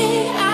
i